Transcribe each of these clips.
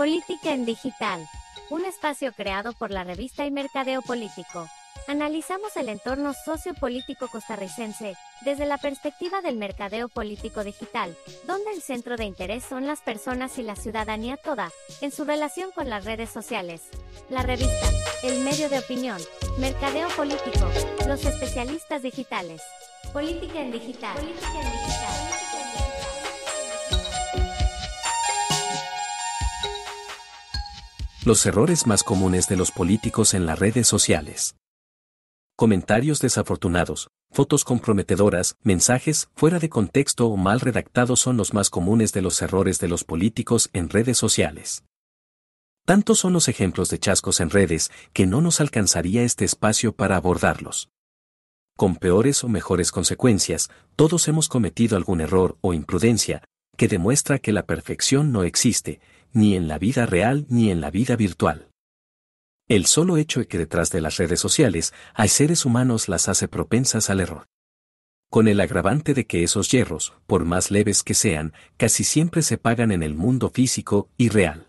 Política en Digital, un espacio creado por la revista y Mercadeo Político. Analizamos el entorno sociopolítico costarricense desde la perspectiva del mercadeo político digital, donde el centro de interés son las personas y la ciudadanía toda, en su relación con las redes sociales. La revista, el medio de opinión, mercadeo político, los especialistas digitales. Política en digital. Política en digital. Los errores más comunes de los políticos en las redes sociales. Comentarios desafortunados, fotos comprometedoras, mensajes fuera de contexto o mal redactados son los más comunes de los errores de los políticos en redes sociales. Tantos son los ejemplos de chascos en redes que no nos alcanzaría este espacio para abordarlos. Con peores o mejores consecuencias, todos hemos cometido algún error o imprudencia, que demuestra que la perfección no existe, ni en la vida real ni en la vida virtual. El solo hecho de que detrás de las redes sociales hay seres humanos las hace propensas al error. Con el agravante de que esos hierros, por más leves que sean, casi siempre se pagan en el mundo físico y real.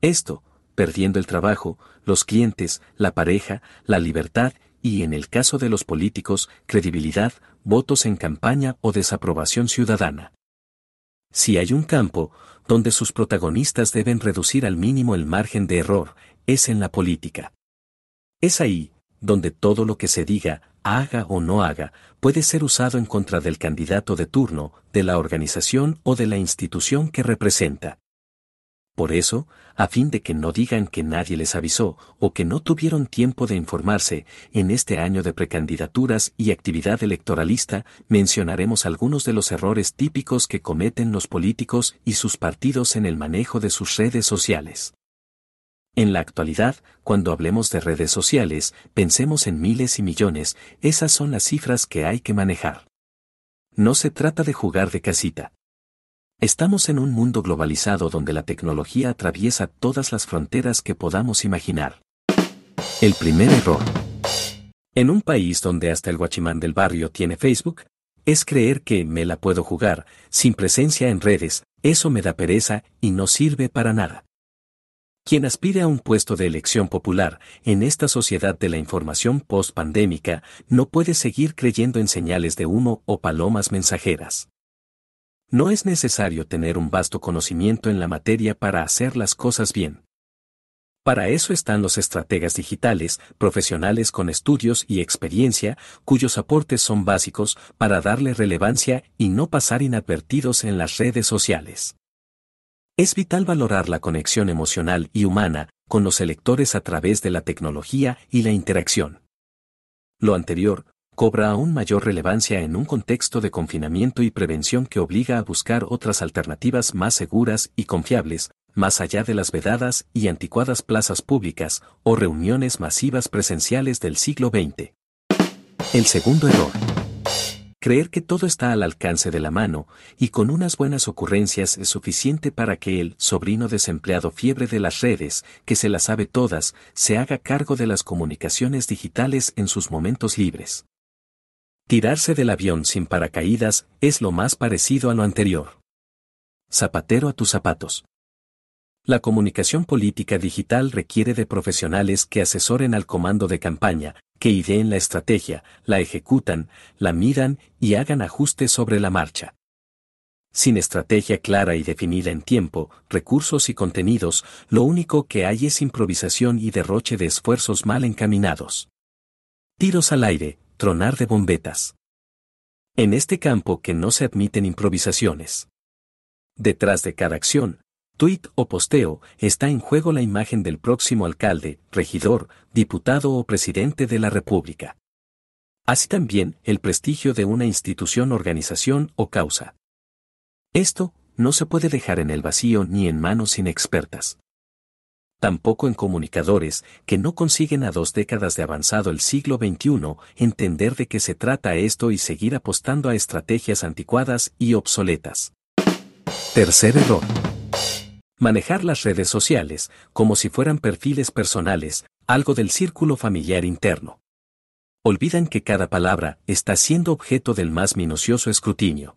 Esto, perdiendo el trabajo, los clientes, la pareja, la libertad y, en el caso de los políticos, credibilidad, votos en campaña o desaprobación ciudadana. Si hay un campo donde sus protagonistas deben reducir al mínimo el margen de error, es en la política. Es ahí donde todo lo que se diga, haga o no haga, puede ser usado en contra del candidato de turno, de la organización o de la institución que representa. Por eso, a fin de que no digan que nadie les avisó o que no tuvieron tiempo de informarse, en este año de precandidaturas y actividad electoralista mencionaremos algunos de los errores típicos que cometen los políticos y sus partidos en el manejo de sus redes sociales. En la actualidad, cuando hablemos de redes sociales, pensemos en miles y millones, esas son las cifras que hay que manejar. No se trata de jugar de casita. Estamos en un mundo globalizado donde la tecnología atraviesa todas las fronteras que podamos imaginar. El primer error. En un país donde hasta el guachimán del barrio tiene Facebook, es creer que me la puedo jugar, sin presencia en redes, eso me da pereza y no sirve para nada. Quien aspire a un puesto de elección popular en esta sociedad de la información post-pandémica no puede seguir creyendo en señales de humo o palomas mensajeras. No es necesario tener un vasto conocimiento en la materia para hacer las cosas bien. Para eso están los estrategas digitales, profesionales con estudios y experiencia, cuyos aportes son básicos para darle relevancia y no pasar inadvertidos en las redes sociales. Es vital valorar la conexión emocional y humana con los electores a través de la tecnología y la interacción. Lo anterior, cobra aún mayor relevancia en un contexto de confinamiento y prevención que obliga a buscar otras alternativas más seguras y confiables, más allá de las vedadas y anticuadas plazas públicas o reuniones masivas presenciales del siglo XX. El segundo error. Creer que todo está al alcance de la mano y con unas buenas ocurrencias es suficiente para que el sobrino desempleado fiebre de las redes, que se las sabe todas, se haga cargo de las comunicaciones digitales en sus momentos libres. Tirarse del avión sin paracaídas es lo más parecido a lo anterior. Zapatero a tus zapatos. La comunicación política digital requiere de profesionales que asesoren al comando de campaña, que ideen la estrategia, la ejecutan, la midan y hagan ajustes sobre la marcha. Sin estrategia clara y definida en tiempo, recursos y contenidos, lo único que hay es improvisación y derroche de esfuerzos mal encaminados. Tiros al aire, tronar de bombetas. En este campo que no se admiten improvisaciones. Detrás de cada acción, tuit o posteo, está en juego la imagen del próximo alcalde, regidor, diputado o presidente de la República. Así también el prestigio de una institución, organización o causa. Esto no se puede dejar en el vacío ni en manos inexpertas tampoco en comunicadores que no consiguen a dos décadas de avanzado el siglo XXI entender de qué se trata esto y seguir apostando a estrategias anticuadas y obsoletas. Tercer error. Manejar las redes sociales como si fueran perfiles personales, algo del círculo familiar interno. Olvidan que cada palabra está siendo objeto del más minucioso escrutinio.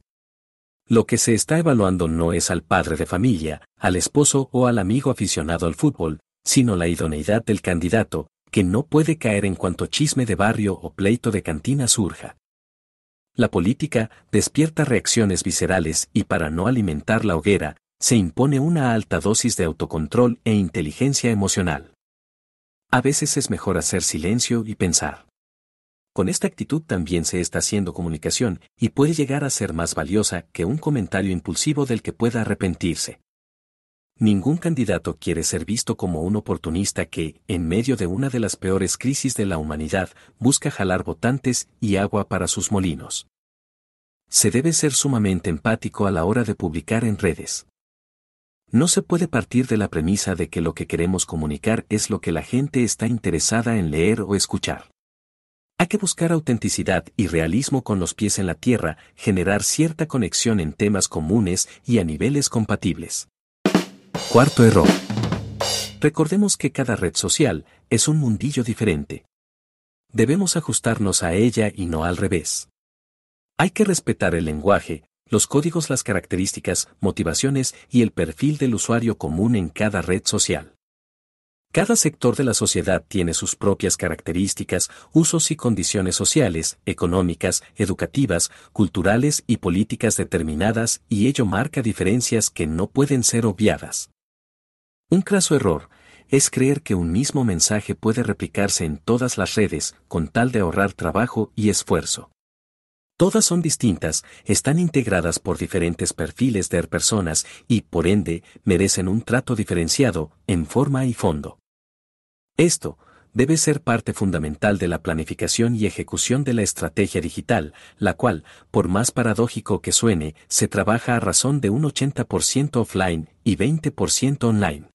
Lo que se está evaluando no es al padre de familia, al esposo o al amigo aficionado al fútbol, sino la idoneidad del candidato, que no puede caer en cuanto chisme de barrio o pleito de cantina surja. La política despierta reacciones viscerales y para no alimentar la hoguera, se impone una alta dosis de autocontrol e inteligencia emocional. A veces es mejor hacer silencio y pensar. Con esta actitud también se está haciendo comunicación y puede llegar a ser más valiosa que un comentario impulsivo del que pueda arrepentirse. Ningún candidato quiere ser visto como un oportunista que, en medio de una de las peores crisis de la humanidad, busca jalar votantes y agua para sus molinos. Se debe ser sumamente empático a la hora de publicar en redes. No se puede partir de la premisa de que lo que queremos comunicar es lo que la gente está interesada en leer o escuchar. Hay que buscar autenticidad y realismo con los pies en la tierra, generar cierta conexión en temas comunes y a niveles compatibles. Cuarto error. Recordemos que cada red social es un mundillo diferente. Debemos ajustarnos a ella y no al revés. Hay que respetar el lenguaje, los códigos, las características, motivaciones y el perfil del usuario común en cada red social. Cada sector de la sociedad tiene sus propias características, usos y condiciones sociales, económicas, educativas, culturales y políticas determinadas y ello marca diferencias que no pueden ser obviadas. Un craso error es creer que un mismo mensaje puede replicarse en todas las redes con tal de ahorrar trabajo y esfuerzo. Todas son distintas, están integradas por diferentes perfiles de personas y, por ende, merecen un trato diferenciado, en forma y fondo. Esto debe ser parte fundamental de la planificación y ejecución de la estrategia digital, la cual, por más paradójico que suene, se trabaja a razón de un 80% offline y 20% online.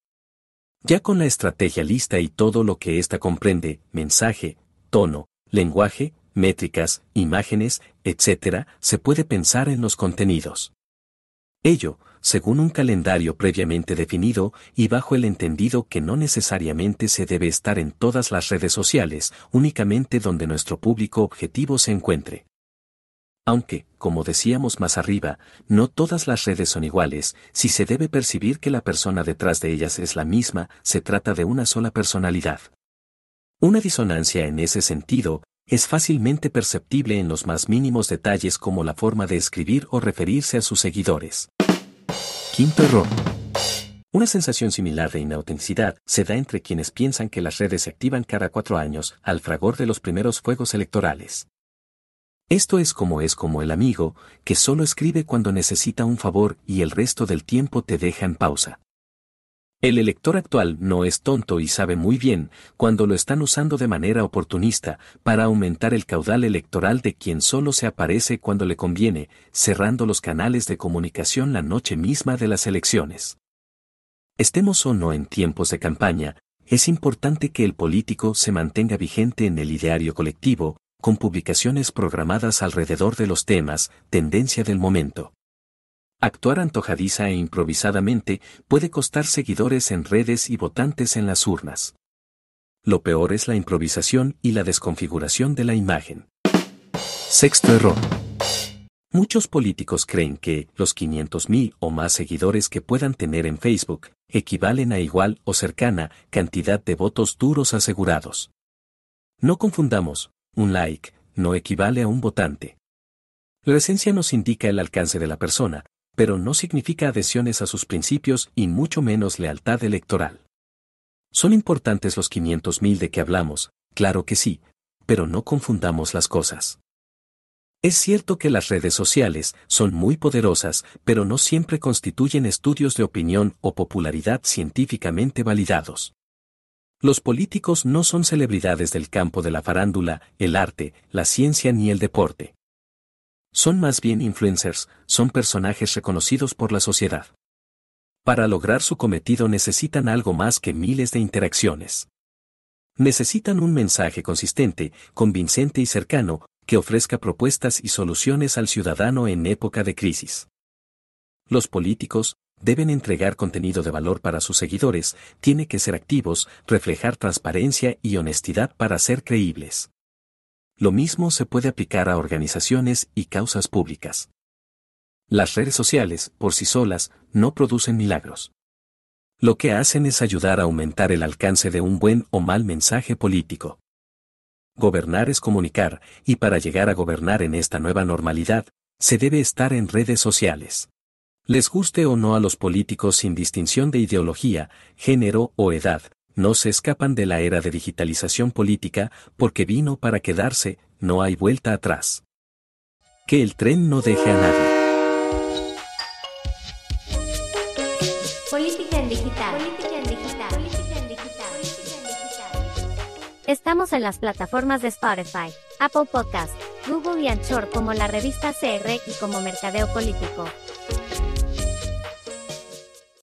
Ya con la estrategia lista y todo lo que ésta comprende, mensaje, tono, lenguaje, métricas, imágenes, etc., se puede pensar en los contenidos. Ello, según un calendario previamente definido y bajo el entendido que no necesariamente se debe estar en todas las redes sociales, únicamente donde nuestro público objetivo se encuentre. Aunque, como decíamos más arriba, no todas las redes son iguales, si se debe percibir que la persona detrás de ellas es la misma, se trata de una sola personalidad. Una disonancia en ese sentido, es fácilmente perceptible en los más mínimos detalles como la forma de escribir o referirse a sus seguidores. Quinto error. Una sensación similar de inautenticidad se da entre quienes piensan que las redes se activan cada cuatro años, al fragor de los primeros fuegos electorales. Esto es como es como el amigo, que solo escribe cuando necesita un favor y el resto del tiempo te deja en pausa. El elector actual no es tonto y sabe muy bien cuando lo están usando de manera oportunista para aumentar el caudal electoral de quien solo se aparece cuando le conviene, cerrando los canales de comunicación la noche misma de las elecciones. Estemos o no en tiempos de campaña, es importante que el político se mantenga vigente en el ideario colectivo, con publicaciones programadas alrededor de los temas, tendencia del momento. Actuar antojadiza e improvisadamente puede costar seguidores en redes y votantes en las urnas. Lo peor es la improvisación y la desconfiguración de la imagen. Sexto error. Muchos políticos creen que los 500.000 o más seguidores que puedan tener en Facebook equivalen a igual o cercana cantidad de votos duros asegurados. No confundamos, un like no equivale a un votante. La esencia nos indica el alcance de la persona, pero no significa adhesiones a sus principios y mucho menos lealtad electoral. ¿Son importantes los 500.000 de que hablamos? Claro que sí, pero no confundamos las cosas. Es cierto que las redes sociales son muy poderosas, pero no siempre constituyen estudios de opinión o popularidad científicamente validados. Los políticos no son celebridades del campo de la farándula, el arte, la ciencia ni el deporte. Son más bien influencers, son personajes reconocidos por la sociedad. Para lograr su cometido necesitan algo más que miles de interacciones. Necesitan un mensaje consistente, convincente y cercano, que ofrezca propuestas y soluciones al ciudadano en época de crisis. Los políticos deben entregar contenido de valor para sus seguidores, tiene que ser activos, reflejar transparencia y honestidad para ser creíbles. Lo mismo se puede aplicar a organizaciones y causas públicas. Las redes sociales, por sí solas, no producen milagros. Lo que hacen es ayudar a aumentar el alcance de un buen o mal mensaje político. Gobernar es comunicar, y para llegar a gobernar en esta nueva normalidad, se debe estar en redes sociales. Les guste o no a los políticos sin distinción de ideología, género o edad, no se escapan de la era de digitalización política porque vino para quedarse, no hay vuelta atrás. Que el tren no deje a nadie. Política en digital. Política en digital. Política en digital. Estamos en las plataformas de Spotify, Apple Podcast, Google y Anchor como la revista CR y como Mercadeo Político.